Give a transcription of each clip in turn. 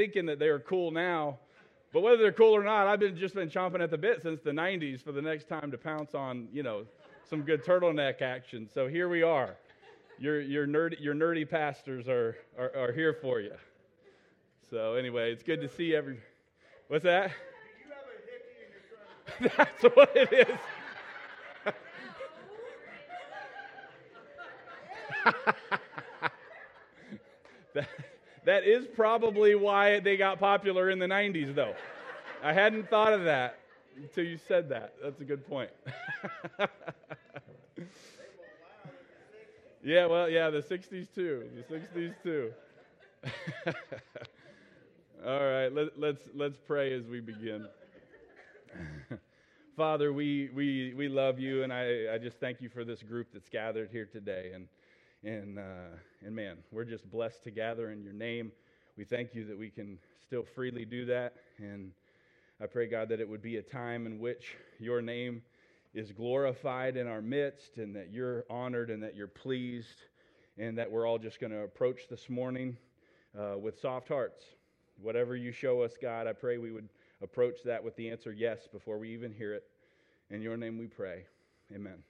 thinking that they are cool now. But whether they're cool or not, I've been just been chomping at the bit since the 90s for the next time to pounce on, you know, some good turtleneck action. So here we are. Your, your, nerdy, your nerdy pastors are, are, are here for you. So anyway, it's good to see every. What's that? That's what it is. that, that is probably why they got popular in the 90s, though. I hadn't thought of that until you said that. That's a good point. yeah, well, yeah, the 60s too. The 60s too. All right, let, let's, let's pray as we begin. Father, we, we, we love you, and I, I just thank you for this group that's gathered here today. And, and, uh, and man, we're just blessed to gather in your name. We thank you that we can still freely do that. And I pray, God, that it would be a time in which your name is glorified in our midst, and that you're honored, and that you're pleased, and that we're all just going to approach this morning uh, with soft hearts Whatever you show us, God, I pray we would approach that with the answer yes before we even hear it. In your name we pray. Amen.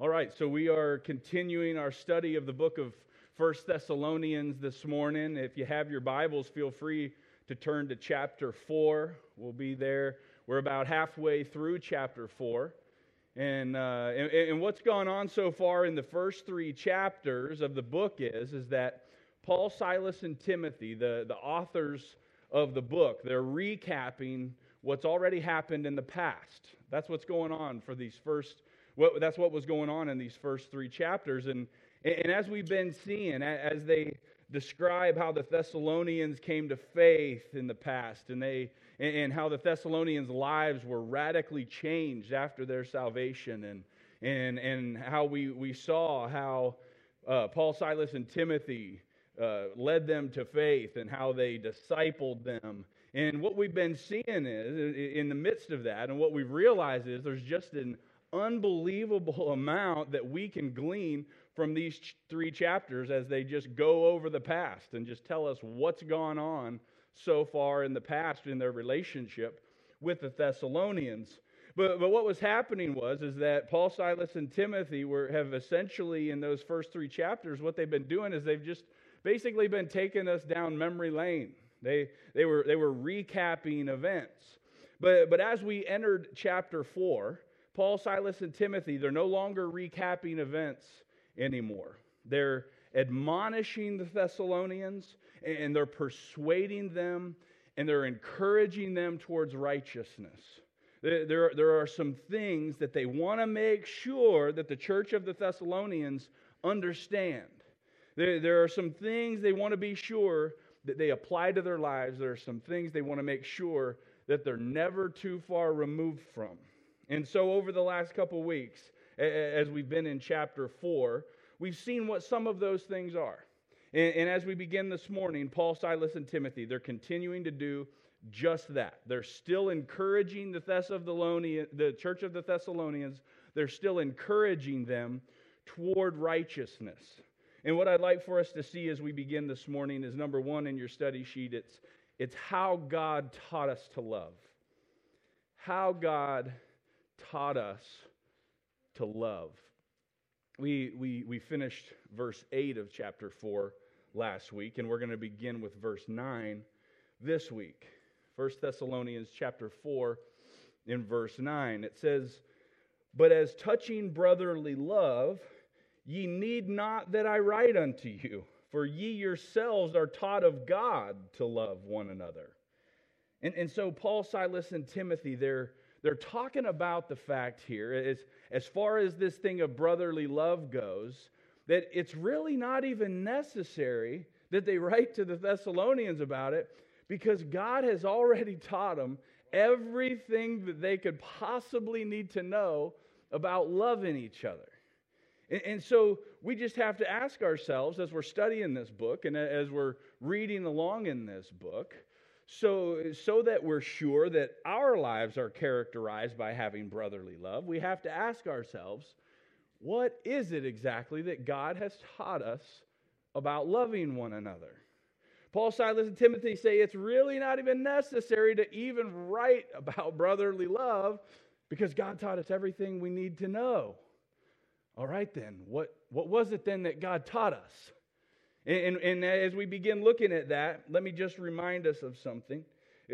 All right, so we are continuing our study of the book of First Thessalonians this morning. If you have your Bibles, feel free to turn to chapter 4. We'll be there. We're about halfway through chapter 4. And, uh, and, and what's gone on so far in the first three chapters of the book is, is that Paul, Silas, and Timothy, the, the authors of the book, they're recapping what's already happened in the past. That's what's going on for these first, what, that's what was going on in these first three chapters. And, and as we've been seeing, as they describe how the Thessalonians came to faith in the past and, they, and how the Thessalonians' lives were radically changed after their salvation, and, and, and how we, we saw how uh, Paul, Silas, and Timothy uh, led them to faith and how they discipled them. And what we've been seeing is, in the midst of that, and what we've realized is there's just an unbelievable amount that we can glean from these ch- three chapters as they just go over the past and just tell us what's gone on so far in the past in their relationship with the Thessalonians. But, but what was happening was is that Paul, Silas, and Timothy were have essentially in those first three chapters, what they've been doing is they've just basically been taking us down memory lane. They, they, were, they were recapping events. But, but as we entered chapter 4, Paul, Silas, and Timothy, they're no longer recapping events anymore. They're admonishing the Thessalonians and they're persuading them and they're encouraging them towards righteousness. There, there are some things that they want to make sure that the church of the Thessalonians understand. There, there are some things they want to be sure that they apply to their lives. There are some things they want to make sure that they're never too far removed from. And so, over the last couple weeks, as we've been in chapter 4, we've seen what some of those things are. And, as we begin this morning, Paul, Silas, and Timothy, they're continuing to do just that. They're still encouraging the, the church of the Thessalonians, they're still encouraging them toward righteousness. And what I'd like for us to see as we begin this morning is number one in your study sheet it's, it's how God taught us to love. How God taught us to love. We, we, we finished verse 8 of chapter 4 last week, and we're going to begin with verse 9 this week. 1 Thessalonians chapter 4 in verse 9. It says, But as touching brotherly love, Ye need not that I write unto you, for ye yourselves are taught of God to love one another. And, and so, Paul, Silas, and Timothy, they're, they're talking about the fact here, as, as far as this thing of brotherly love goes, that it's really not even necessary that they write to the Thessalonians about it because God has already taught them everything that they could possibly need to know about loving each other. And so we just have to ask ourselves as we're studying this book and as we're reading along in this book, so, so that we're sure that our lives are characterized by having brotherly love, we have to ask ourselves, what is it exactly that God has taught us about loving one another? Paul, Silas, and Timothy say it's really not even necessary to even write about brotherly love because God taught us everything we need to know. All right, then, what, what was it then that God taught us? And, and, as we begin looking at that, let me just remind us of something.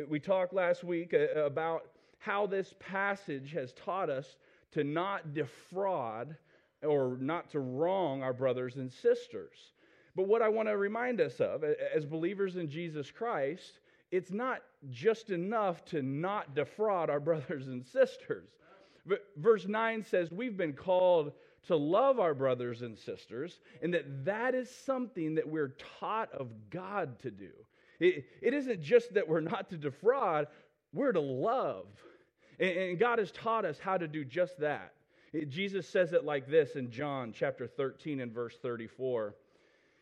We talked last week uh, about how this passage has taught us to not defraud or not to wrong our brothers and sisters. But what I want to remind us of as believers in Jesus Christ, it's not just enough to not defraud our brothers and sisters. Verse 9 says we've been called to love our brothers and sisters, and that that is something that we're taught of God to do. It, it isn't just that we're not to defraud, we're to love. And, and God has taught us how to do just that. It, Jesus says it like this in John chapter 13 and verse 34.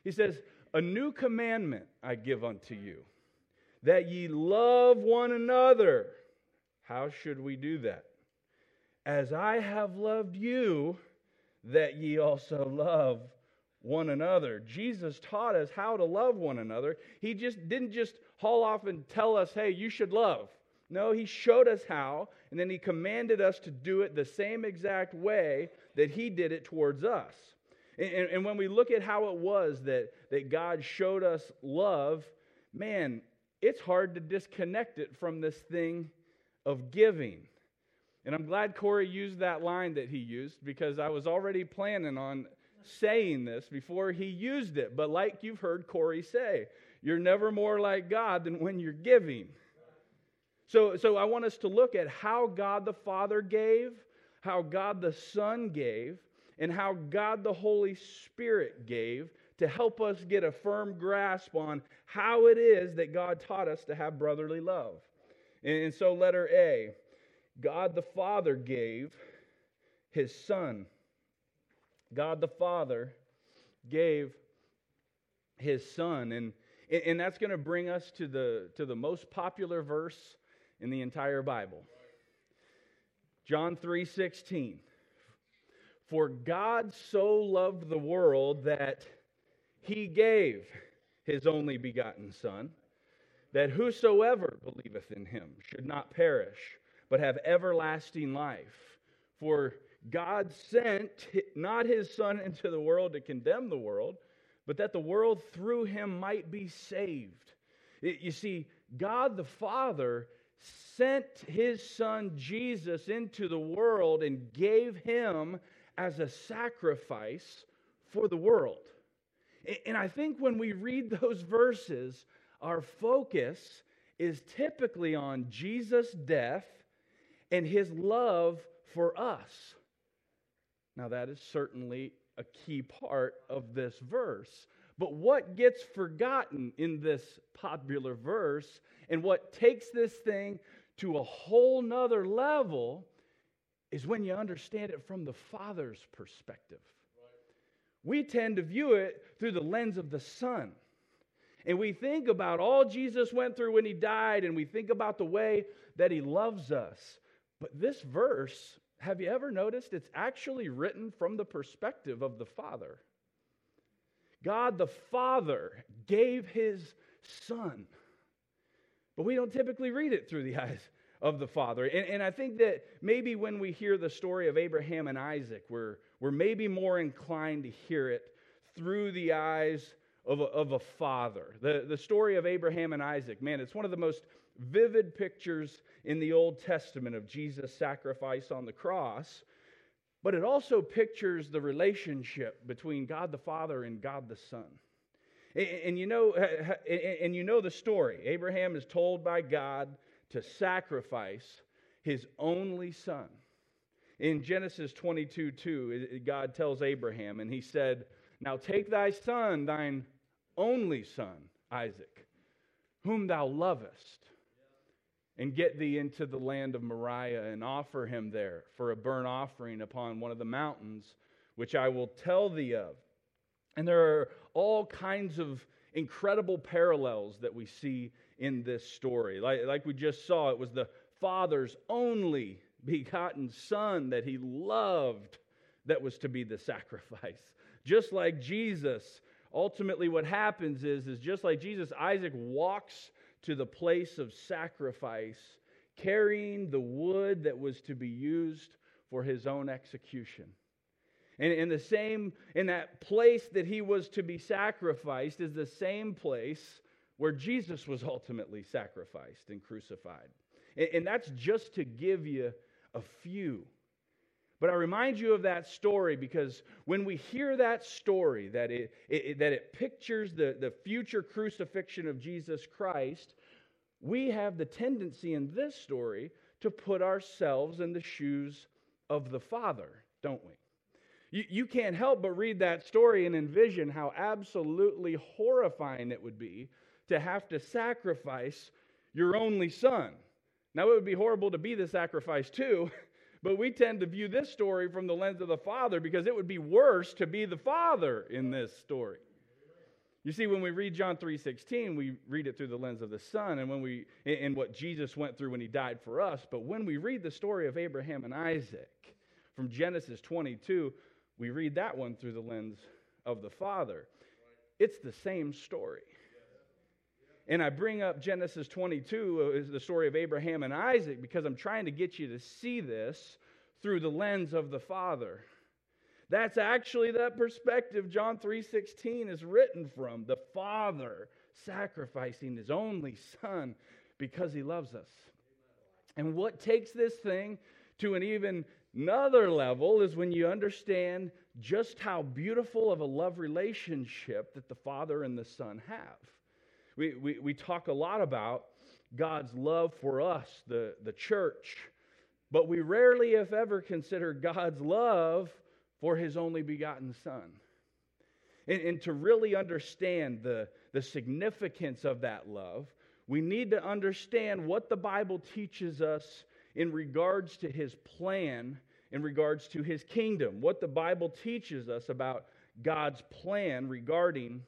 He says, A new commandment I give unto you, that ye love one another. How should we do that? As I have loved you, that ye also love one another. Jesus taught us how to love one another. He just didn't just haul off and tell us, hey, you should love. No, he showed us how, and then he commanded us to do it the same exact way that he did it towards us. And, and, and when we look at how it was that, that God showed us love, man, it's hard to disconnect it from this thing of giving. And I'm glad Corey used that line that he used because I was already planning on saying this before he used it. But like you've heard Corey say, you're never more like God than when you're giving. So, so I want us to look at how God the Father gave, how God the Son gave, and how God the Holy Spirit gave to help us get a firm grasp on how it is that God taught us to have brotherly love. And so, letter A God the Father gave his Son. God the Father gave his Son. And, and that's going to bring us to the, to the most popular verse in the entire Bible. John 3:16 For God so loved the world that he gave his only begotten son that whosoever believeth in him should not perish but have everlasting life. For God sent not his Son into the world to condemn the world, but that the world through him might be saved. You see, God the Father sent his Son Jesus into the world and gave him as a sacrifice for the world. And I think when we read those verses, our focus is typically on Jesus' death and his love for us. Now, that is certainly a key part of this verse. But what gets forgotten in this popular verse and what takes this thing to a whole nother level is when you understand it from the Father's perspective. We tend to view it through the lens of the Son. And we think about all Jesus went through when he died, and we think about the way that he loves us. But this verse, have you ever noticed it's actually written from the perspective of the Father? God the Father gave his Son. But we don't typically read it through the eyes of the Father. And, and I think that maybe when we hear the story of Abraham and Isaac, we're, we're maybe more inclined to hear it through the eyes of a, of a father. The, the story of Abraham and Isaac, man, it's one of the most vivid pictures in the Old Testament of Jesus' sacrifice on the cross, but it also pictures the relationship between God the Father and God the Son. And, you know, and you know the story. Abraham is told by God to sacrifice his only son. In Genesis 22 2, God tells Abraham, and he said, Now take thy son, thine only son, Isaac, whom thou lovest, and get thee into the land of Moriah and offer him there for a burnt offering upon one of the mountains, which I will tell thee of. And there are all kinds of incredible parallels that we see in this story. Like, like we just saw, it was the Father's only begotten Son that he loved that was to be the sacrifice. Just like Jesus ultimately what happens is, is just like Jesus, Isaac walks to the place of sacrifice, carrying the wood that was to be used for his own execution. And in the same, in that place that he was to be sacrificed is the same place where Jesus was ultimately sacrificed and crucified. And, and that's just to give you a few. But I remind you of that story because when we hear that story, that it, it, that it pictures the, the future crucifixion of Jesus Christ, we have the tendency in this story to put ourselves in the shoes of the Father, don't we? You, you can't help but read that story and envision how absolutely horrifying it would be to have to sacrifice your only son. Now, it would be horrible to be the sacrifice too, but we tend to view this story from the lens of the father because it would be worse to be the father in this story. You see, when we read John 3:16, we read it through the lens of the Son and when we in what Jesus went through when he died for us. But when we read the story of Abraham and Isaac from Genesis 22, we read that one through the lens of the Father. It's the same story. And I bring up Genesis 22 uh, is the story of Abraham and Isaac because I'm trying to get you to see this through the lens of the Father. That's actually that perspective John 3:16 is written from, the Father sacrificing his only son because he loves us. And what takes this thing to an even Another level is when you understand just how beautiful of a love relationship that the Father and the Son have. We, we, we talk a lot about God's love for us, the, the church, but we rarely, if ever, consider God's love for His only begotten Son. And, and to really understand the, the significance of that love, we need to understand what the Bible teaches us in regards to his plan, in regards to his kingdom, what the Bible teaches us about God's plan regarding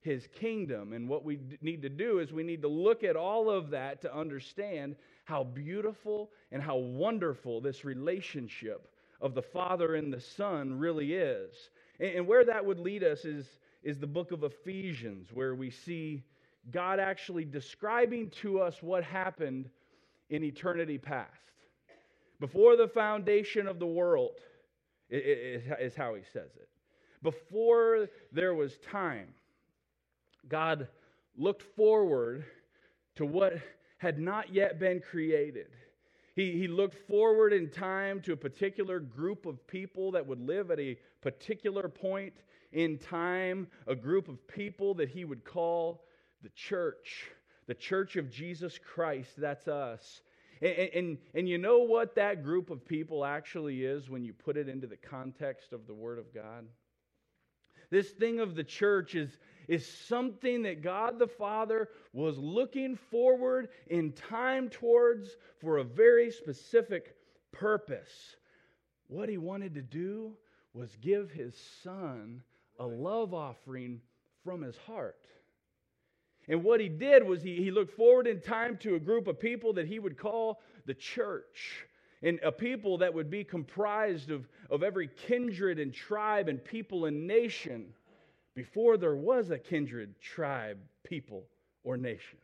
his kingdom. And what we need to do is we need to look at all of that to understand how beautiful and how wonderful this relationship of the Father and the Son really is. And, where that would lead us is, is the book of Ephesians, where we see God actually describing to us what happened in eternity past. Before the foundation of the world, is how he says it. Before there was time, God looked forward to what had not yet been created. He, he looked forward in time to a particular group of people that would live at a particular point in time, a group of people that he would call the church, the church of Jesus Christ. That's us. And, and, and, you know what that group of people actually is when you put it into the context of the Word of God? This thing of the church is, is something that God the Father was looking forward in time towards for a very specific purpose. What he wanted to do was give his son a love offering from his heart. And what he did was he, he looked forward in time to a group of people that he would call the church. And a people that would be comprised of, of every kindred and tribe and people and nation before there was a kindred, tribe, people, or nation.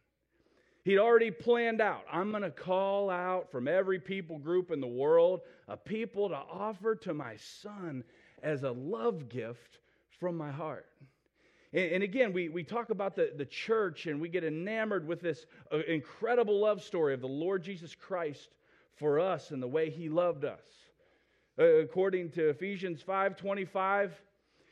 He'd already planned out I'm going to call out from every people group in the world a people to offer to my son as a love gift from my heart. And, again, we, we talk about the, the church and we get enamored with this uh, incredible love story of the Lord Jesus Christ for us and the way he loved us. Uh, according to Ephesians 5:25,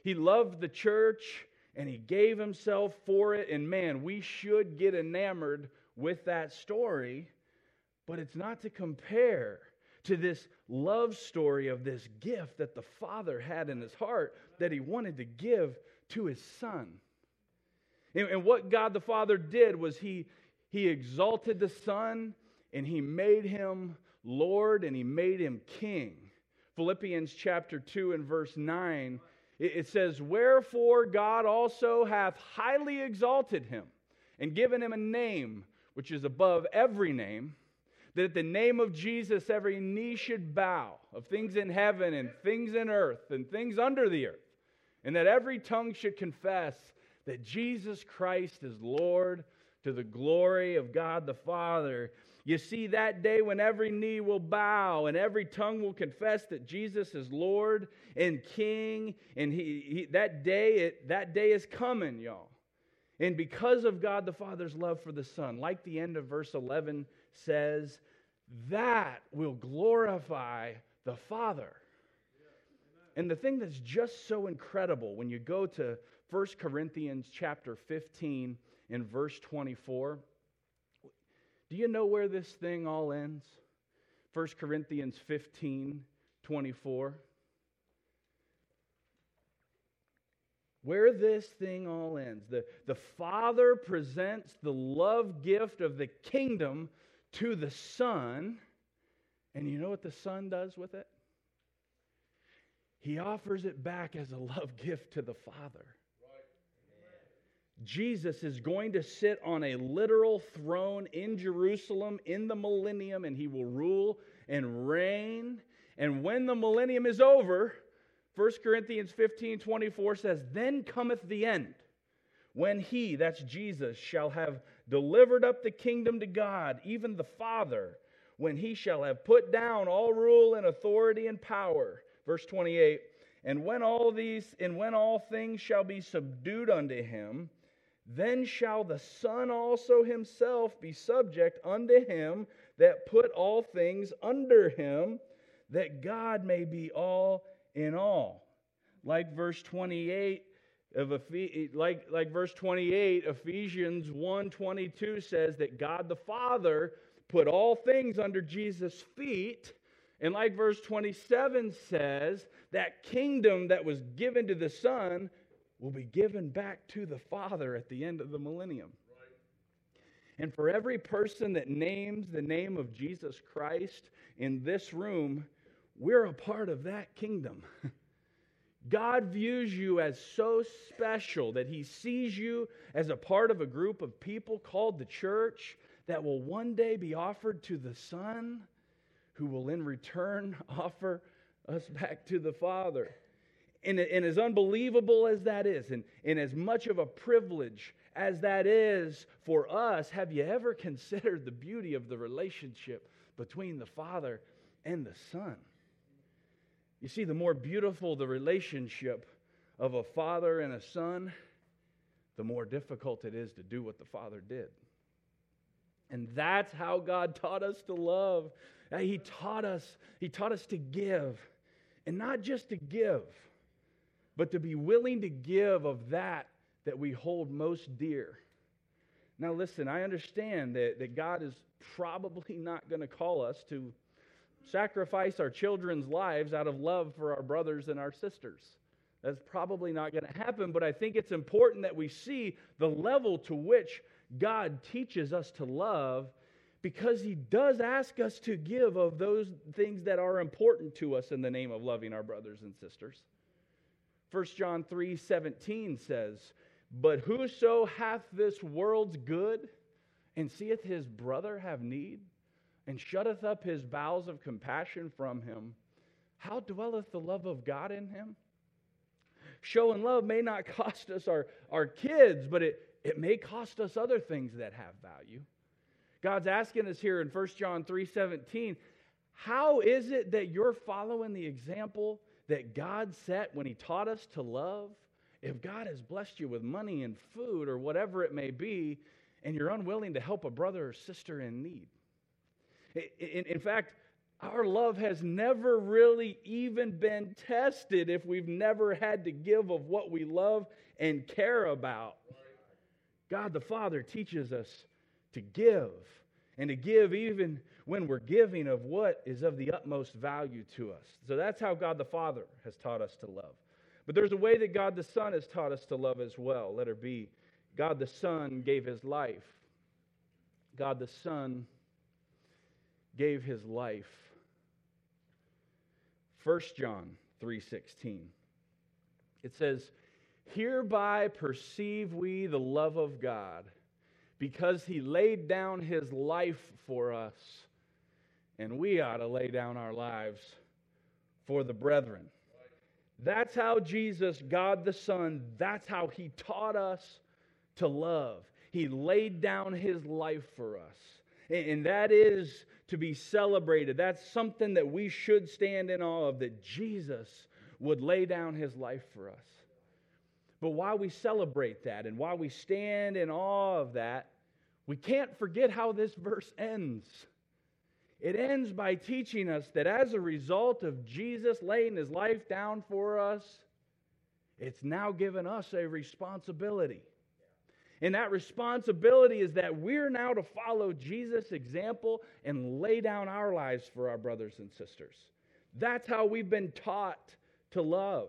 he loved the church and he gave himself for it and man, we should get enamored with that story, but it's not to compare to this love story of this gift that the Father had in his heart that he wanted to give to his son. And, and what God the Father did was he, he exalted the Son and he made him Lord and he made him king. Philippians chapter 2 and verse 9, it, says, Wherefore God also hath highly exalted him and given him a name which is above every name that at the name of Jesus every knee should bow of things in heaven and things in earth and things under the earth, and that every tongue should confess that Jesus Christ is Lord to the glory of God the Father. You see, that day when every knee will bow and every tongue will confess that Jesus is Lord and King, and he, he that day it, that day is coming, y'all. And because of God the Father's love for the Son, like the end of verse 11 says, that will glorify the Father. And the thing that's just so incredible when you go to 1 Corinthians chapter 15 and verse 24, do you know where this thing all ends? 1 Corinthians 15 24. Where this thing all ends. The, the Father presents the love gift of the kingdom to the Son. And you know what the Son does with it? He offers it back as a love gift to the Father. Jesus is going to sit on a literal throne in Jerusalem in the millennium, and he will rule and reign. And when the millennium is over, 1 Corinthians 15 24 says, Then cometh the end, when he, that's Jesus, shall have delivered up the kingdom to God, even the Father, when he shall have put down all rule and authority and power. Verse 28 And when all these, and when all things shall be subdued unto him, then shall the Son also himself be subject unto him that put all things under him, that God may be all in all. Like verse 28 of Ephes- like, like verse 28, Ephesians 1 22 says that God the Father put all things under Jesus' feet. And like verse 27 says, that kingdom that was given to the Son will be given back to the Father at the end of the millennium. And for every person that names the name of Jesus Christ in this room, we're a part of that kingdom. God views you as so special that he sees you as a part of a group of people called the church that will one day be offered to the Son, who will in return offer us back to the Father. And, and as unbelievable as that is, and, and as much of a privilege as that is for us, have you ever considered the beauty of the relationship between the Father and the Son? You see, the more beautiful the relationship of a father and a son, the more difficult it is to do what the Father did. And that's how God taught us to love. He taught us, He taught us to give. And not just to give, but to be willing to give of that that we hold most dear. Now, listen, I understand that, that God is probably not going to call us to sacrifice our children's lives out of love for our brothers and our sisters. That's probably not going to happen, but I think it's important that we see the level to which God teaches us to love because He does ask us to give of those things that are important to us in the name of loving our brothers and sisters. 1 John 3 17 says, But whoso hath this world's good and seeth his brother have need, and shutteth up his bowels of compassion from him, how dwelleth the love of God in him? Showing love may not cost us our, our kids, but it, it may cost us other things that have value. God's asking us here in 1 John 3 17, how is it that you're following the example that God set when He taught us to love? If God has blessed you with money and food or whatever it may be, and you're unwilling to help a brother or sister in need. In, in fact, our love has never really even been tested if we've never had to give of what we love and care about. God the Father teaches us to give, and to give even when we're giving of what is of the utmost value to us. So that's how God the Father has taught us to love. But there's a way that God the Son has taught us to love as well. Letter B. God the Son gave his life. God the Son gave his life. 1 John 3:16. It says, "Hereby perceive we the love of God, because he laid down his life for us, and we ought to lay down our lives for the brethren." That's how Jesus, God the Son, that's how he taught us to love. He laid down his life for us. And that is to be celebrated. That's something that we should stand in awe of that Jesus would lay down his life for us. But while we celebrate that and while we stand in awe of that, we can't forget how this verse ends. It ends by teaching us that as a result of Jesus laying his life down for us, it's now given us a responsibility. And that responsibility is that we're now to follow Jesus' example and lay down our lives for our brothers and sisters. That's how we've been taught to love.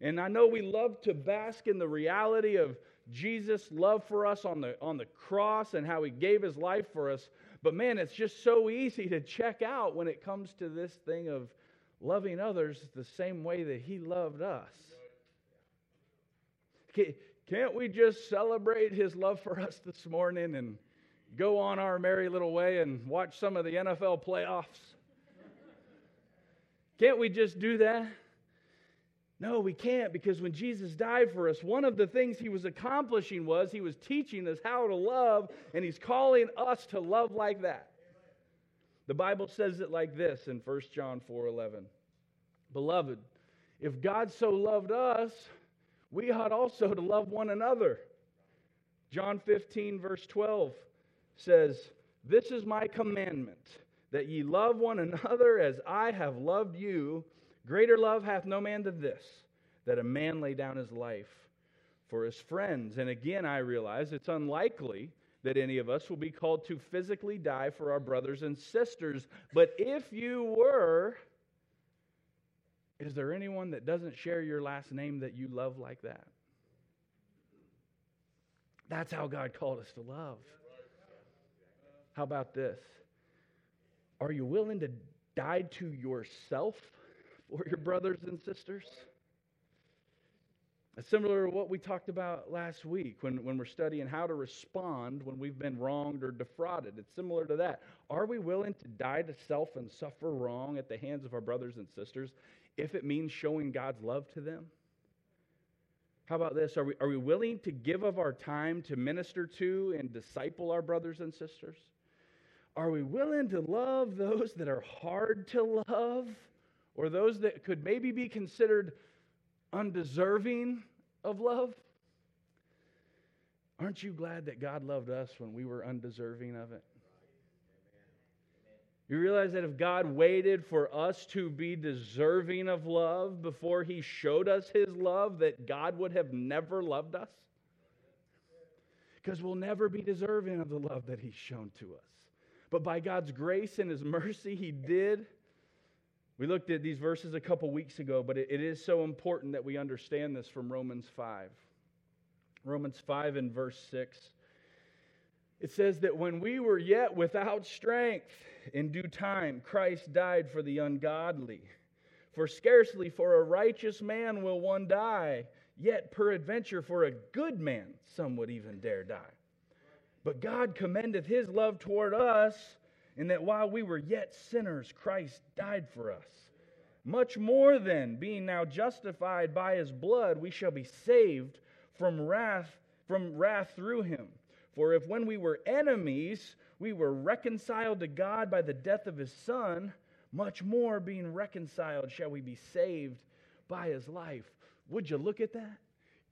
And I know we love to bask in the reality of Jesus' love for us on the, on the cross and how he gave his life for us. But man, it's just so easy to check out when it comes to this thing of loving others the same way that He loved us. Can't we just celebrate His love for us this morning and go on our merry little way and watch some of the NFL playoffs? Can't we just do that? No, we can't because when Jesus died for us, one of the things he was accomplishing was he was teaching us how to love, and he's calling us to love like that. The Bible says it like this in 1 John 4:11. Beloved, if God so loved us, we ought also to love one another. John 15 verse 12 says, "This is my commandment, that ye love one another as I have loved you." Greater love hath no man than this, that a man lay down his life for his friends. And again, I realize it's unlikely that any of us will be called to physically die for our brothers and sisters. But if you were, is there anyone that doesn't share your last name that you love like that? That's how God called us to love. How about this? Are you willing to die to yourself for your brothers and sisters? Similar to what we talked about last week when, when we're studying how to respond when we've been wronged or defrauded. It's similar to that. Are we willing to die to self and suffer wrong at the hands of our brothers and sisters if it means showing God's love to them? How about this? Are we, are we willing to give of our time to minister to and disciple our brothers and sisters? Are we willing to love those that are hard to love? Or those that could maybe be considered undeserving of love? Aren't you glad that God loved us when we were undeserving of it? You realize that if God waited for us to be deserving of love before he showed us his love, that God would have never loved us? Because we'll never be deserving of the love that he's shown to us. But by God's grace and his mercy, he did. We looked at these verses a couple weeks ago, but it, is so important that we understand this from Romans 5. Romans 5 and verse 6. It says that when we were yet without strength, in due time, Christ died for the ungodly. For scarcely for a righteous man will one die, yet peradventure for a good man some would even dare die. But God commendeth his love toward us in that while we were yet sinners, Christ died for us. Much more then, being now justified by his blood, we shall be saved from wrath, from wrath through him. For if when we were enemies, we were reconciled to God by the death of his son, much more being reconciled shall we be saved by his life. Would you look at that?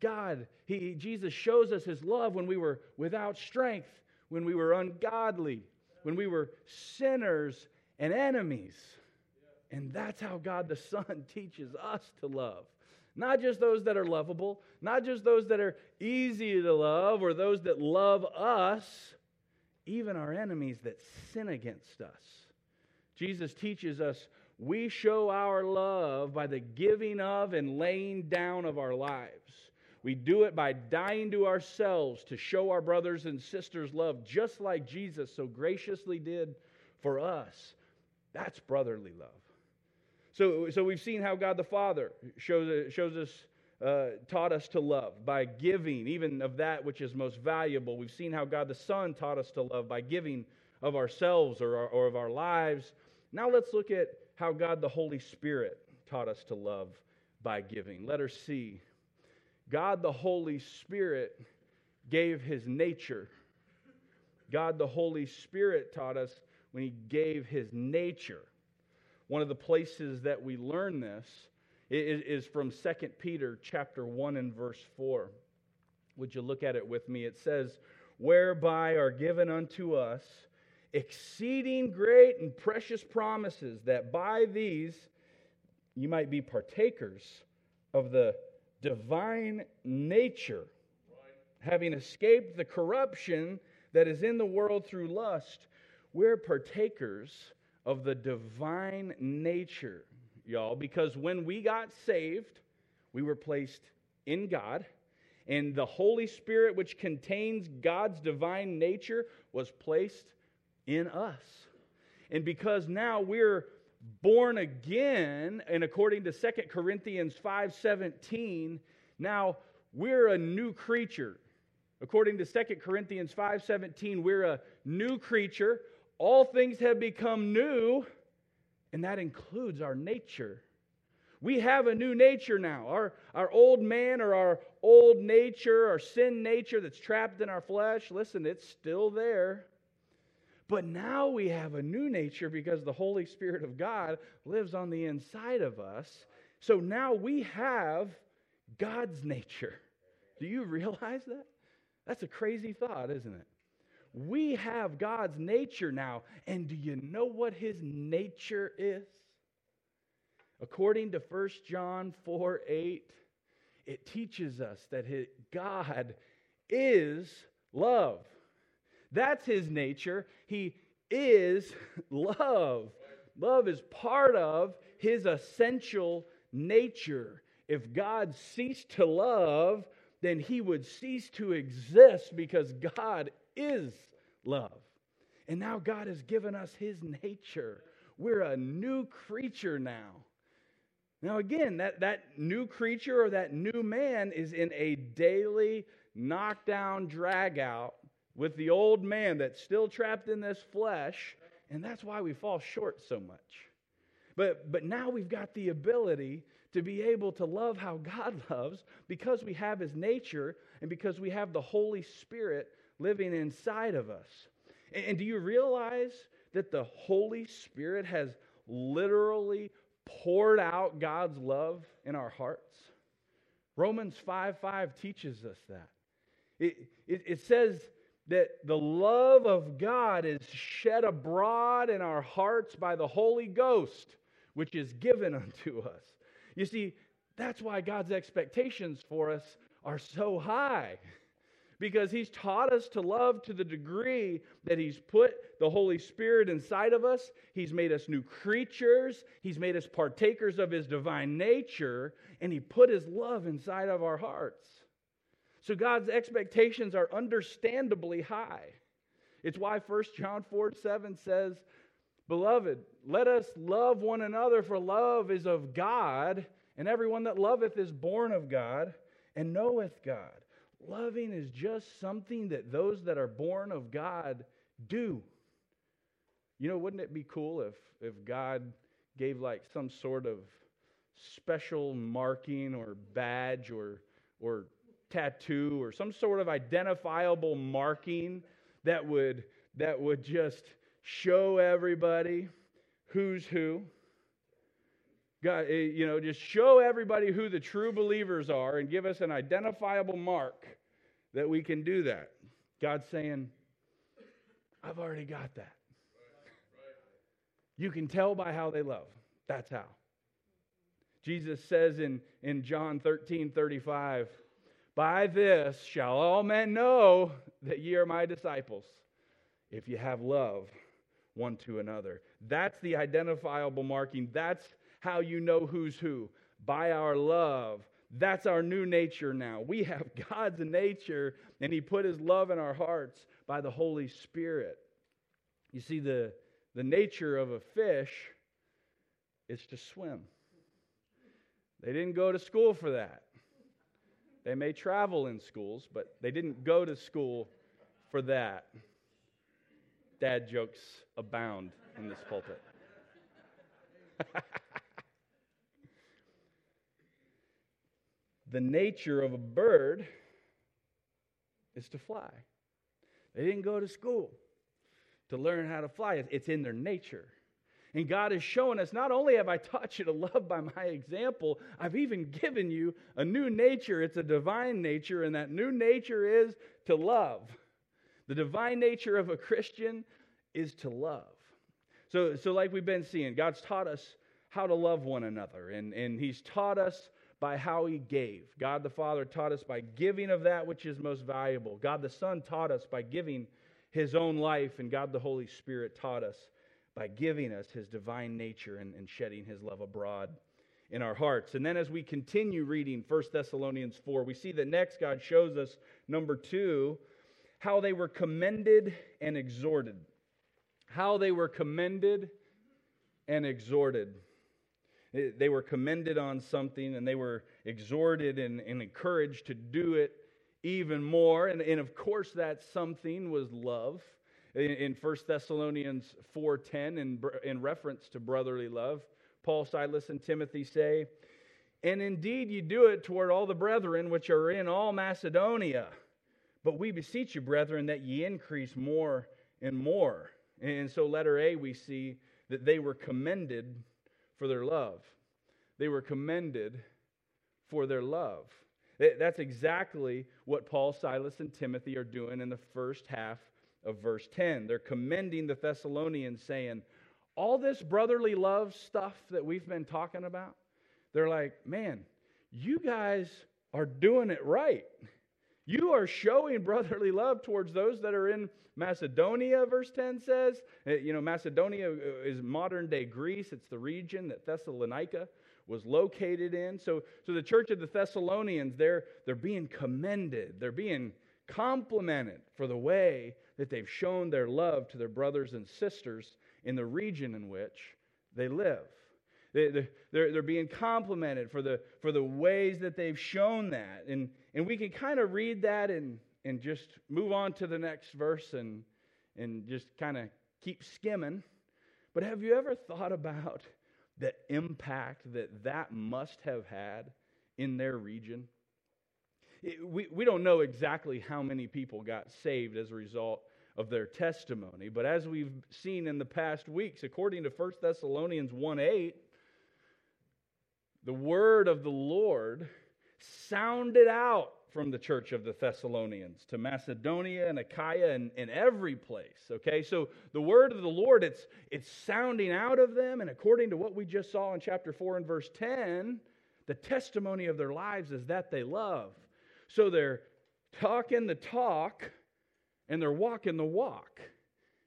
God, he, Jesus shows us his love when we were without strength, when we were ungodly, when we were sinners and enemies. And that's how God the Son teaches us to love. Not just those that are lovable, not just those that are easy to love or those that love us, even our enemies that sin against us. Jesus teaches us we show our love by the giving of and laying down of our lives. We do it by dying to ourselves to show our brothers and sisters love, just like Jesus so graciously did for us. That's brotherly love. So, so we've seen how God the Father shows, shows us, uh, taught us to love by giving, even of that which is most valuable. We've seen how God the Son taught us to love by giving of ourselves or, our, or of our lives. Now let's look at how God the Holy Spirit taught us to love by giving. Letter C God the Holy Spirit gave his nature. God the Holy Spirit taught us when he gave his nature. One of the places that we learn this is from 2 Peter chapter 1 and verse 4. Would you look at it with me? It says, Whereby are given unto us exceeding great and precious promises, that by these you might be partakers of the divine nature, having escaped the corruption that is in the world through lust. We're partakers of the divine nature, y'all, because when we got saved, we were placed in God, and the Holy Spirit, which contains God's divine nature, was placed in us. And because now we're born again, and according to 2 Corinthians 5:17, now we're a new creature. According to 2 Corinthians 5:17, we're a new creature. All things have become new, and that includes our nature. We have a new nature now. Our, our old man or our old nature, our sin nature that's trapped in our flesh, listen, it's still there. But now we have a new nature because the Holy Spirit of God lives on the inside of us. So now we have God's nature. Do you realize that? That's a crazy thought, isn't it? We have God's nature now. And do you know what his nature is? According to 1 John 4 8, it teaches us that God is love. That's his nature. He is love. Love is part of his essential nature. If God ceased to love, then he would cease to exist because God is love. And now God has given us his nature. We're a new creature now. Now, again, that, that new creature or that new man is in a daily knockdown, drag out with the old man that's still trapped in this flesh, and that's why we fall short so much. But, but now we've got the ability to be able to love how God loves because we have his nature and because we have the Holy Spirit living inside of us. And, and do you realize that the Holy Spirit has literally poured out God's love in our hearts? Romans 5 5 teaches us that. It, it, it says that the love of God is shed abroad in our hearts by the Holy Ghost, which is given unto us. You see, that's why God's expectations for us are so high. Because he's taught us to love to the degree that he's put the Holy Spirit inside of us. He's made us new creatures. He's made us partakers of his divine nature. And he put his love inside of our hearts. So God's expectations are understandably high. It's why 1 John 4 7 says, Beloved, let us love one another, for love is of God, and everyone that loveth is born of God and knoweth God. Loving is just something that those that are born of God do. You know, wouldn't it be cool if, if God gave like some sort of special marking or badge or, or tattoo or some sort of identifiable marking that would, that would just show everybody who's who. God, eh, you know, just show everybody who the true believers are and give us an identifiable mark that we can do that. God's saying, I've already got that. You can tell by how they love. That's how. Jesus says in, in John 13 35, by this shall all men know that ye are my disciples, if you have love one to another. That's the identifiable marking. That's how you know who's who. By our love. That's our new nature now. We have God's nature, and He put His love in our hearts by the Holy Spirit. You see, the, the nature of a fish is to swim. They didn't go to school for that. They may travel in schools, but they didn't go to school for that. Dad jokes abound in this pulpit. the nature of a bird is to fly. They didn't go to school to learn how to fly, it's in their nature. And God is showing us not only have I taught you to love by my example, I've even given you a new nature. It's a divine nature, and that new nature is to love. The divine nature of a Christian is to love. So, so like we've been seeing, God's taught us how to love one another, and, and He's taught us by how He gave. God the Father taught us by giving of that which is most valuable. God the Son taught us by giving His own life, and God the Holy Spirit taught us by giving us his divine nature and, and shedding his love abroad in our hearts. And then as we continue reading 1 Thessalonians 4, we see that next God shows us, number two, how they were commended and exhorted. How they were commended and exhorted. They were commended on something and they were exhorted and, and encouraged to do it even more. And, and of course, that something was love in 1 Thessalonians 4.10 in, in reference to brotherly love. Paul, Silas, and Timothy say, And indeed you do it toward all the brethren which are in all Macedonia. But we beseech you, brethren, that ye increase more and more. And so, letter A, we see that they were commended for their love. They were commended for their love. That's exactly what Paul, Silas, and Timothy are doing in the first half of verse 10. They're commending the Thessalonians, saying, All this brotherly love stuff that we've been talking about, they're like, Man, you guys are doing it right. You are showing brotherly love towards those that are in Macedonia, verse 10 says. Uh, you know, Macedonia uh, is modern day Greece, it's the region that Thessalonica was located in. So, so the church of the Thessalonians, they're, they're being commended, they're being complimented for the way that they've shown their love to their brothers and sisters in the region in which they live. They, they're, they're being complimented for the, for the ways that they've shown that. And, and we can kind of read that and, and just move on to the next verse and, and just kind of keep skimming. But have you ever thought about the impact that that must have had in their region? We, we don't know exactly how many people got saved as a result of their testimony. But as we've seen in the past weeks, according to 1 Thessalonians 1 8, the word of the Lord sounded out from the church of the Thessalonians to Macedonia and Achaia and, and every place. Okay, so the word of the Lord, it's, it's sounding out of them. And according to what we just saw in chapter 4 and verse 10, the testimony of their lives is that they love. So they're talking the talk and they're walking the walk.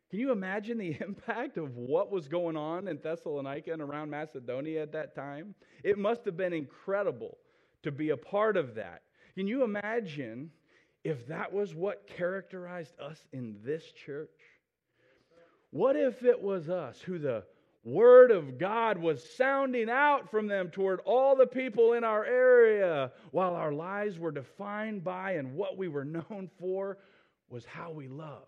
Can you imagine the impact of what was going on in Thessalonica and around Macedonia at that time? It must have been incredible to be a part of that. Can you imagine if that was what characterized us in this church? What if it was us who the word of God was sounding out from them toward all the people in our area, while our lives were defined by and what we were known for was how we love.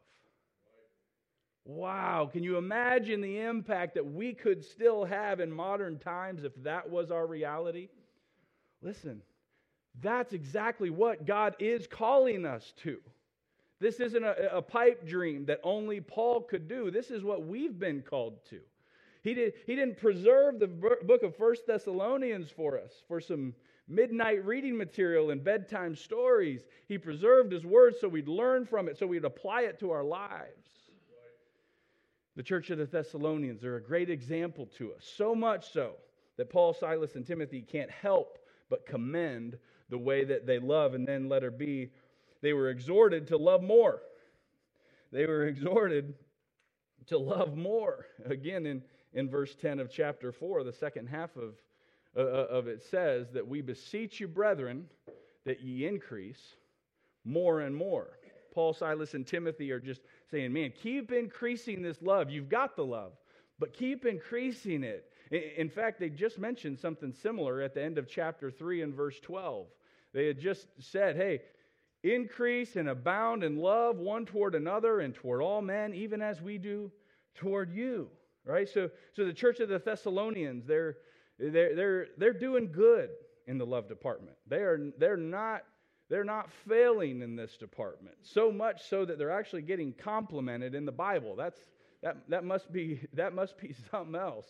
Wow, can you imagine the impact that we could still have in modern times if that was our reality? Listen, that's exactly what God is calling us to. This isn't a, a, pipe dream that only Paul could do. This is what we've been called to. He, did, he didn't preserve the book of First Thessalonians for us, for some midnight reading material and bedtime stories. He preserved his word so we'd learn from it, so we'd apply it to our lives. The church of the Thessalonians are a great example to us, so much so that Paul, Silas, and Timothy can't help but commend the way that they love. And then, letter B, they were exhorted to love more. They were exhorted to love more. Again, in in verse 10 of chapter 4, the second half of, uh, uh, of it says that we beseech you, brethren, that ye increase more and more. Paul, Silas, and Timothy are just saying, man, keep increasing this love. You've got the love, but keep increasing it. In fact, they just mentioned something similar at the end of chapter 3 and verse 12. They had just said, hey, increase and abound in love one toward another and toward all men, even as we do toward you right? So, so the church of the Thessalonians, they're, they're, they're, they're doing good in the love department. They are, they're, not, they're not failing in this department, so much so that they're actually getting complimented in the Bible. That's, that, that, must be, that must be something else.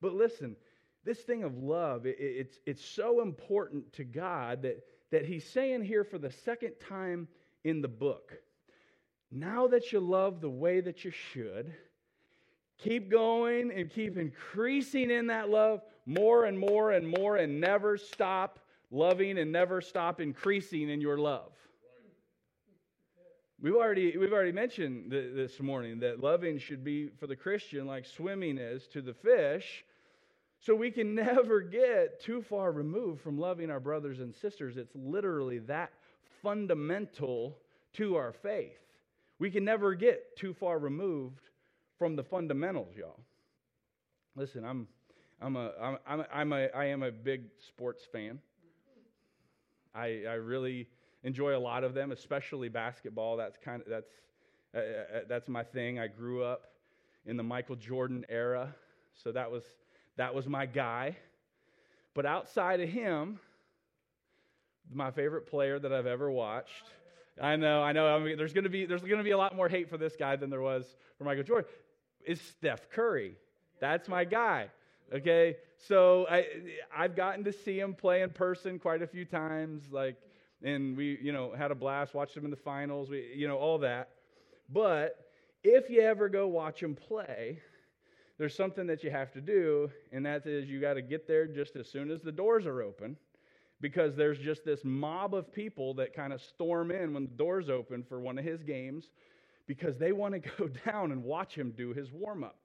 But listen, this thing of love, it, it's, it's so important to God that, that He's saying here for the second time in the book now that you love the way that you should, keep going and keep increasing in that love more and more and more and never stop loving and never stop increasing in your love. We've already, we've already mentioned this morning that loving should be for the Christian like swimming is to the fish. So we can never get too far removed from loving our brothers and sisters. It's literally that fundamental to our faith. We can never get too far removed from the fundamentals, y'all. Listen, I'm, I'm a, I'm, I'm, a, I am a big sports fan. I, I really enjoy a lot of them, especially basketball. That's kind of that's uh, uh, uh, that's my thing. I grew up in the Michael Jordan era, so that was that was my guy. But outside of him, my favorite player that I've ever watched I know, I know. I mean, there's going to be there's going to be a lot more hate for this guy than there was for Michael Jordan. Is Steph Curry? That's my guy. Okay, so I I've gotten to see him play in person quite a few times. Like, and we you know had a blast. Watched him in the finals. We you know all that. But if you ever go watch him play, there's something that you have to do, and that is you got to get there just as soon as the doors are open because there's just this mob of people that kind of storm in when the doors open for one of his games because they want to go down and watch him do his warm up.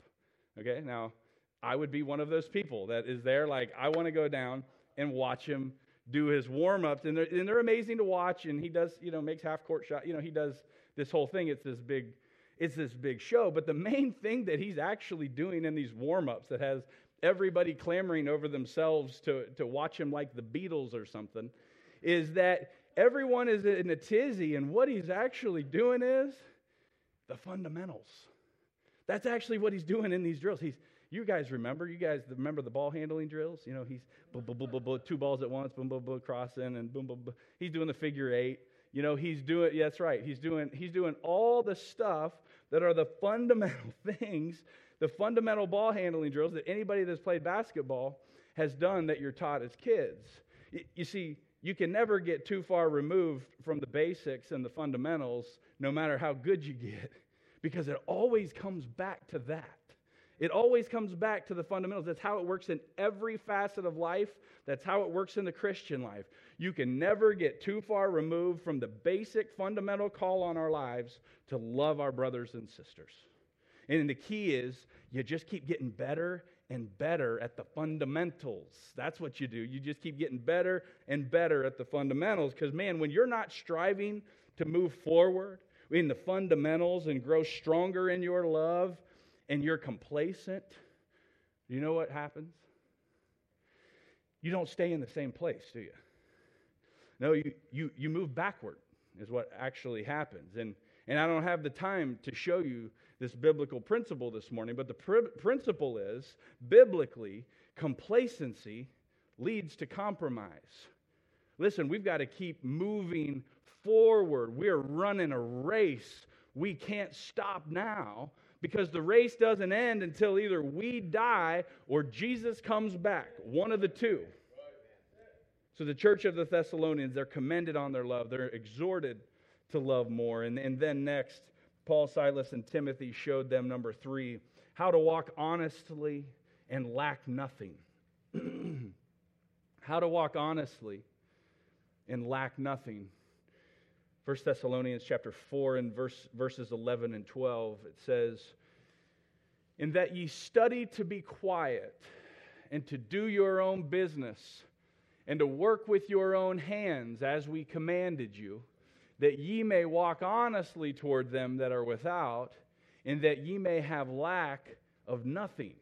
Okay, now I would be one of those people that is there, like, I want to go down and watch him do his warm ups. And they're, and they're amazing to watch. And he does, you know, makes half court shot. You know, he does this whole thing. It's this big. It's this big show, but the main thing that he's actually doing in these warm ups that has everybody clamoring over themselves to, to watch him like the Beatles or something, is that everyone is in a tizzy, and what he's actually doing is the fundamentals. That's actually what he's doing in these drills. He's, you guys remember? You guys remember the ball handling drills? You know, he's boom, boom, boom, boom, boom, two balls at once, boom, boom, boom, crossing, and boom, boom, boom. He's doing the figure eight. You know, he's doing. Yeah, that's right. He's doing. He's doing all the stuff that are the fundamental things the fundamental ball handling drills that anybody that's played basketball has done that you're taught as kids. You see, you can never get too far removed from the basics and the fundamentals, no matter how good you get, because it always comes back to that. It always comes back to the fundamentals. That's how it works in every facet of life. That's how it works in the Christian life. You can never get too far removed from the basic fundamental call on our lives to love our brothers and sisters. And the key is you just keep getting better and better at the fundamentals. That's what you do. You just keep getting better and better at the fundamentals. Because, man, when you're not striving to move forward in the fundamentals and grow stronger in your love and you're complacent, you know what happens? You don't stay in the same place, do you? No, you, you, you move backward, is what actually happens. And, and I don't have the time to show you this biblical principle this morning, but the pr- principle is biblically, complacency leads to compromise. Listen, we've got to keep moving forward. We're running a race. We can't stop now because the race doesn't end until either we die or Jesus comes back. One of the two. So the church of the Thessalonians, they're commended on their love. They're exhorted to love more. And, and then next, Paul, Silas, and Timothy showed them, number three, how to walk honestly and lack nothing. how to walk honestly and lack nothing. 1 Thessalonians chapter 4 and verse, verses 11 and 12, it says, In that ye study to be quiet and to do your own business and to work with your own hands as we commanded you that ye may walk honestly toward them that are without, and that ye may have lack of nothing.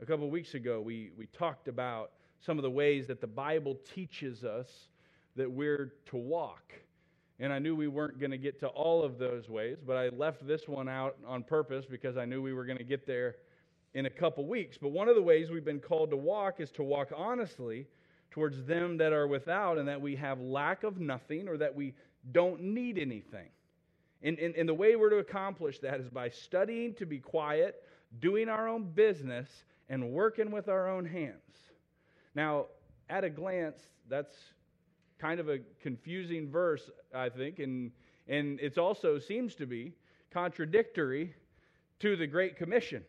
A couple of weeks ago, we, we talked about some of the ways that the Bible teaches us that we're to walk. And I knew we weren't going to get to all of those ways, but I left this one out on purpose because I knew we were going to get there in a couple weeks. But one of the ways we've been called to walk is to walk honestly towards them that are without, and that we have lack of nothing or that we don't need anything. And, and, and the way we're to accomplish that is by studying to be quiet, doing our own business, and working with our own hands. Now, at a glance, that's kind of a confusing verse, I think, and, and it also seems to be contradictory to the Great Commission.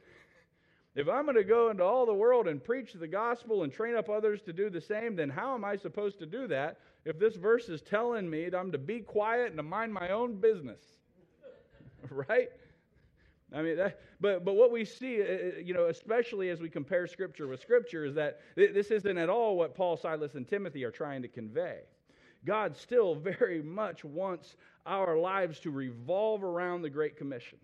If I'm going to go into all the world and preach the gospel and train up others to do the same, then how am I supposed to do that if this verse is telling me that I'm to be quiet and to mind my own business? right? I mean, that, but but what we see, uh, uh, you know, especially as we compare Scripture with Scripture, is that this isn't at all what Paul, Silas, and Timothy are trying to convey. God still very much wants our lives to revolve around the Great Commission.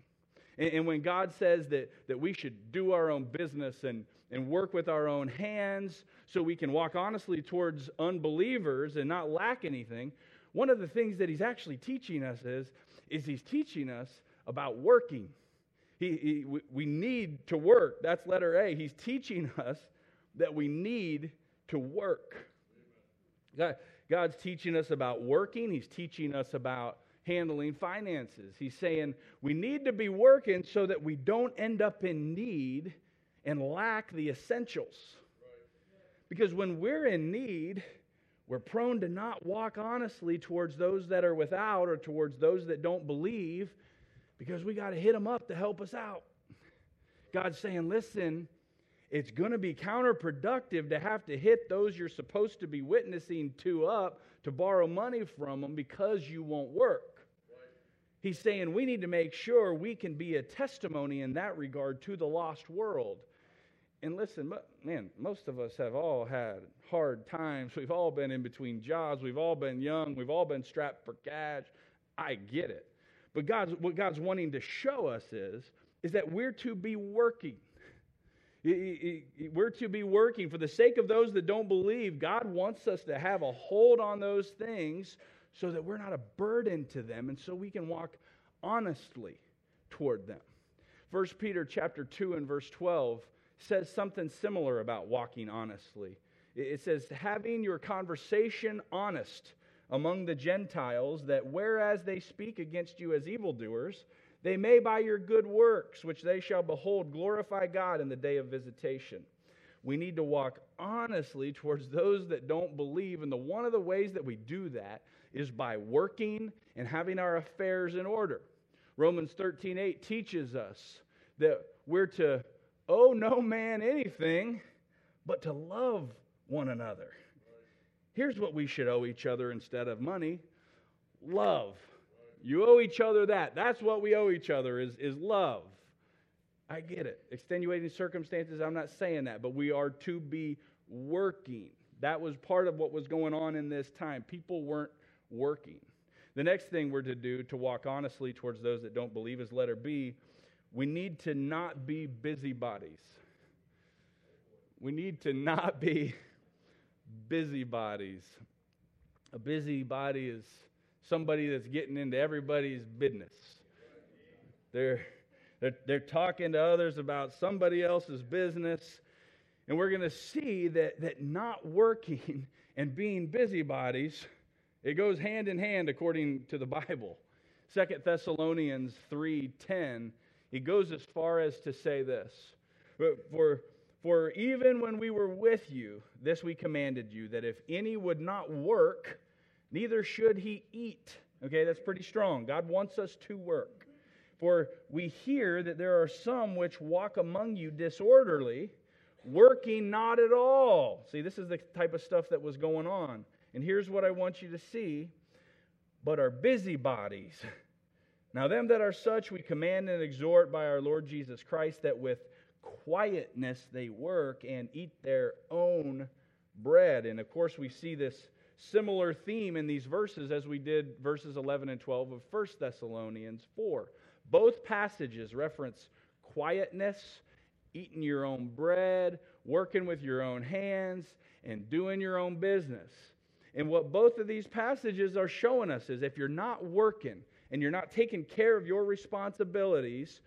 And, and when God says that, that we should do our own business and, and work with our own hands so we can walk honestly towards unbelievers and not lack anything, one of the things that He's actually teaching us is, is He's teaching us about working. He, he, we need to work. That's letter A. He's teaching us that we need to work. God's teaching us about working. He's teaching us about handling finances. He's saying we need to be working so that we don't end up in need and lack the essentials. Because when we're in need, we're prone to not walk honestly towards those that are without or towards those that don't believe because we got to hit them up to help us out. God's saying, listen, it's going to be counterproductive to have to hit those you're supposed to be witnessing to up to borrow money from them because you won't work. He's saying we need to make sure we can be a testimony in that regard to the lost world. And listen, man, most of us have all had hard times. We've all been in between jobs. We've all been young. We've all been strapped for cash. I get it. But God's, what God's wanting to show us is, is that we're to be working. We're to be working for the sake of those that don't believe. God wants us to have a hold on those things so that we're not a burden to them and so we can walk honestly toward them. 1 Peter chapter 2 and verse 12 says something similar about walking honestly. It says, having your conversation honest among the Gentiles, that whereas they speak against you as evildoers, they may by your good works, which they shall behold, glorify God in the day of visitation. We need to walk honestly towards those that don't believe. And the one of the ways that we do that is by working and having our affairs in order. Romans 13 8 teaches us that we're to owe no man anything but to love one another. Here's what we should owe each other instead of money love. You owe each other that. That's what we owe each other is, is love. I get it. Extenuating circumstances, I'm not saying that, but we are to be working. That was part of what was going on in this time. People weren't working. The next thing we're to do to walk honestly towards those that don't believe is letter B. We need to not be busybodies. We need to not be busybodies. A busybody is somebody that's getting into everybody's business. They're, they're, they're talking to others about somebody else's business. And we're going to see that, that not working and being busybodies it goes hand in hand according to the Bible. Second Thessalonians 3:10, he goes as far as to say this. For, for even when we were with you, this we commanded you, that if any would not work, neither should he eat. Okay, that's pretty strong. God wants us to work. For we hear that there are some which walk among you disorderly, working not at all. See, this is the type of stuff that was going on and here's what I want you to see but are busybodies. Now, them that are such, we command and exhort by our Lord Jesus Christ that with quietness they work and eat their own bread. And of course, we see this similar theme in these verses as we did verses 11 and 12 of 1 Thessalonians 4. Both passages reference quietness, eating your own bread, working with your own hands, and doing your own business. And what both of these passages are showing us is if you're not working and you're not taking care of your responsibilities,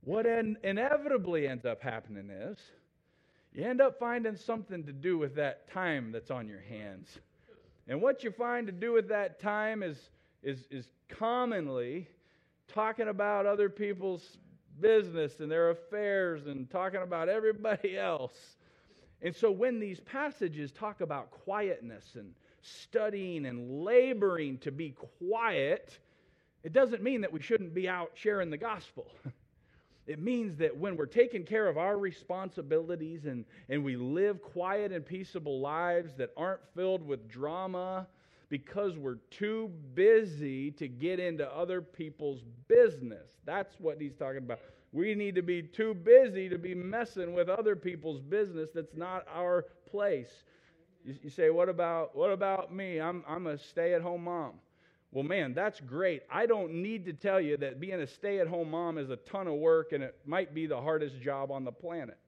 what in- inevitably ends up happening is you end up finding something to do with that time that's on your hands. And what you find to do with that time is, is, is commonly talking about other people's business and their affairs and talking about everybody else. And so when these passages talk about quietness and studying and laboring to be quiet, it doesn't mean that we shouldn't be out sharing the gospel. It means that when we're taking care of our responsibilities and, and we live quiet and peaceable lives that aren't filled with drama because we're too busy to get into other people's business. That's what he's talking about. We need to be too busy to be messing with other people's business that's not our place. You, you say, what about, what about me? I'm, I'm a stay at home mom. Well, man, that's great. I don't need to tell you that being a stay at home mom is a ton of work and it might be the hardest job on the planet.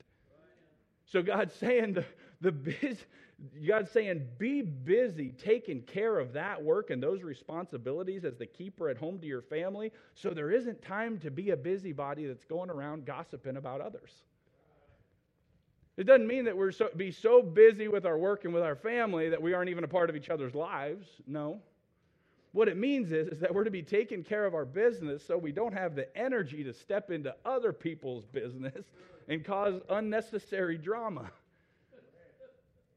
So God's saying the, the biz, God's saying be busy taking care of that work and those responsibilities as the keeper at home to your family so there isn't time to be a busybody that's going around gossiping about others. It doesn't mean that we're so, be so busy with our work and with our family that we aren't even a part of each other's lives. No. What it means is, is that we're to be taking care of our business so we don't have the energy to step into other people's business and cause unnecessary drama.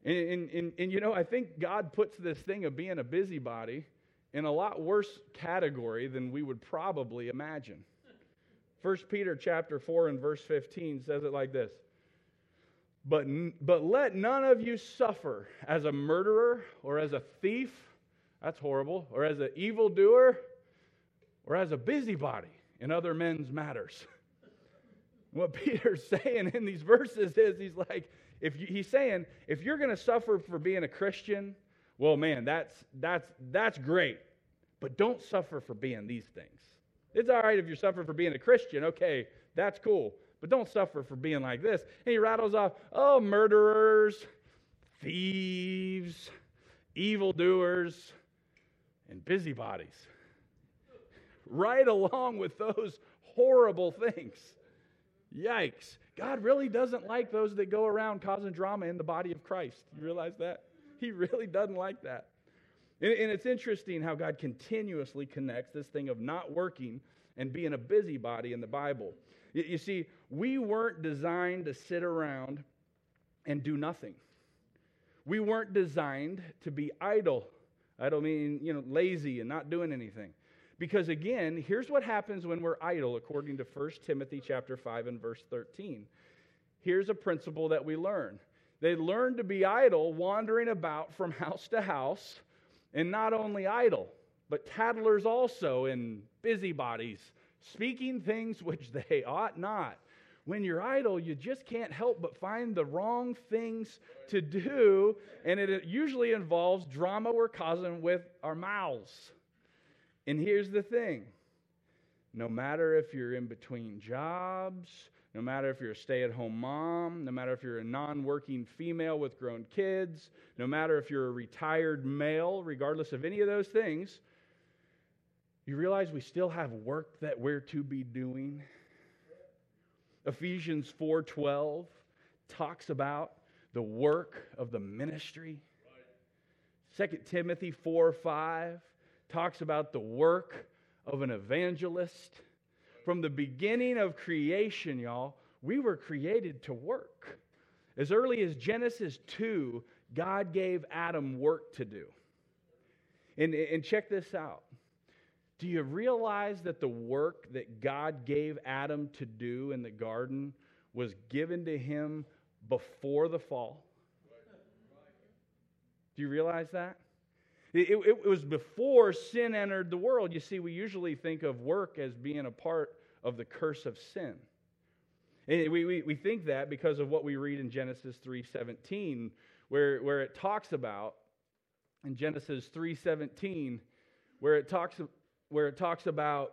And, and, and, and, you know, I think God puts this thing of being a busybody in a lot worse category than we would probably imagine. 1 Peter chapter 4 and verse 15 says it like this. But, but let none of you suffer as a murderer or as a thief, that's horrible, or as an evildoer or as a busybody in other men's matters. what Peter's saying in these verses is he's like, if you, he's saying, if you're going to suffer for being a Christian, well, man, that's, that's, that's great. But don't suffer for being these things. It's all right if you're suffering for being a Christian. Okay, that's cool. But don't suffer for being like this. And he rattles off, oh, murderers, thieves, evildoers, and busybodies. Right along with those horrible things. Yikes. God really doesn't like those that go around causing drama in the body of Christ. You realize that? He really doesn't like that. And, and it's interesting how God continuously connects this thing of not working and being a busybody in the Bible. You, you see, we weren't designed to sit around and do nothing. We weren't designed to be idle. I don't mean, you know, lazy and not doing anything. Because again, here's what happens when we're idle according to 1 Timothy chapter 5 and verse 13. Here's a principle that we learn. They learn to be idle, wandering about from house to house, and not only idle, but tattlers also and busybodies, speaking things which they ought not. When you're idle, you just can't help but find the wrong things to do, and it usually involves drama we're causing with our mouths. And here's the thing no matter if you're in between jobs, no matter if you're a stay at home mom, no matter if you're a non working female with grown kids, no matter if you're a retired male, regardless of any of those things, you realize we still have work that we're to be doing. Ephesians 4:12 talks about the work of the ministry. 2 Timothy 4 5 talks about the work of an evangelist. From the beginning of creation, y'all, we were created to work. As early as Genesis 2, God gave Adam work to do. And, and check this out. Do you realize that the work that God gave Adam to do in the garden was given to him before the fall? Do you realize that? It, it, it, was before sin entered the world. You see, we usually think of work as being a part of the curse of sin. And we, we, we think that because of what we read in Genesis 3.17, where, where it talks about, in Genesis 3.17, where it talks, where it talks about,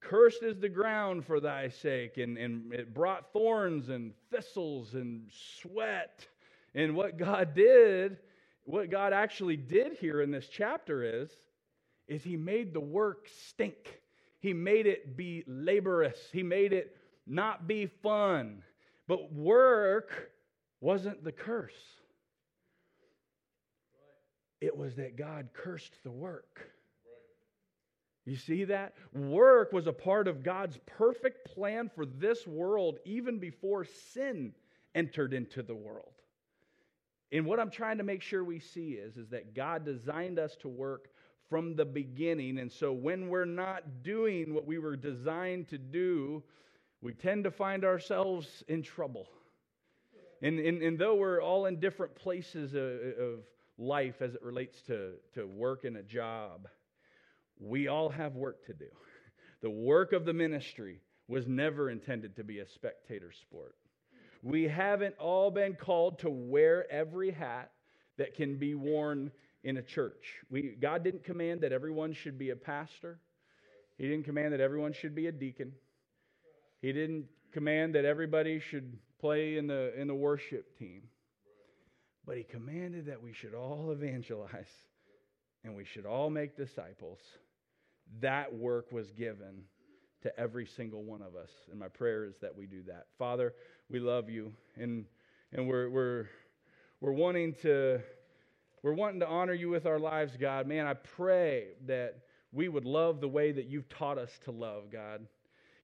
cursed is the ground for thy sake, and, and it brought thorns and thistles and sweat. And what God did what God actually did here in this chapter is, is he made the work stink. He made it be laborious. He made it not be fun. But work wasn't the curse, it was that God cursed the work. You see that? Work was a part of God's perfect plan for this world even before sin entered into the world. And what I'm trying to make sure we see is, is that God designed us to work from the beginning. And so when we're not doing what we were designed to do, we tend to find ourselves in trouble. And, and, and though we're all in different places of, of life as it relates to, to work and a job, we all have work to do. The work of the ministry was never intended to be a spectator sport. We haven't all been called to wear every hat that can be worn in a church. We, God didn't command that everyone should be a pastor, He didn't command that everyone should be a deacon, He didn't command that everybody should play in the, in the worship team. But He commanded that we should all evangelize and we should all make disciples. That work was given to every single one of us. And my prayer is that we do that. Father, we love you and and we're we're we're wanting to we're wanting to honor you with our lives, God. Man, I pray that we would love the way that you've taught us to love, God.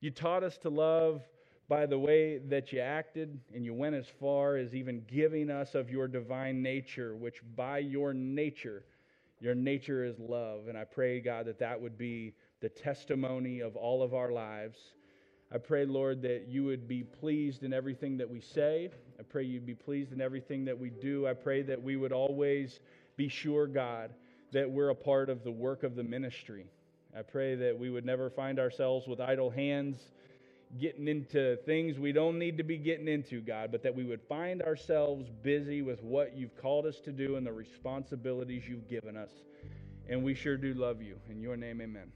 You taught us to love by the way that you acted, and you went as far as even giving us of your divine nature, which by your nature, your nature is love. And I pray, God, that that would be the testimony of all of our lives. I pray, Lord, that you would be pleased in everything that we say. I pray you'd be pleased in everything that we do. I pray that we would always be sure, God, that we're a part of the work of the ministry. I pray that we would never find ourselves with idle hands getting into things we don't need to be getting into, God, but that we would find ourselves busy with what you've called us to do and the responsibilities you've given us. And we sure do love you. In your name, amen.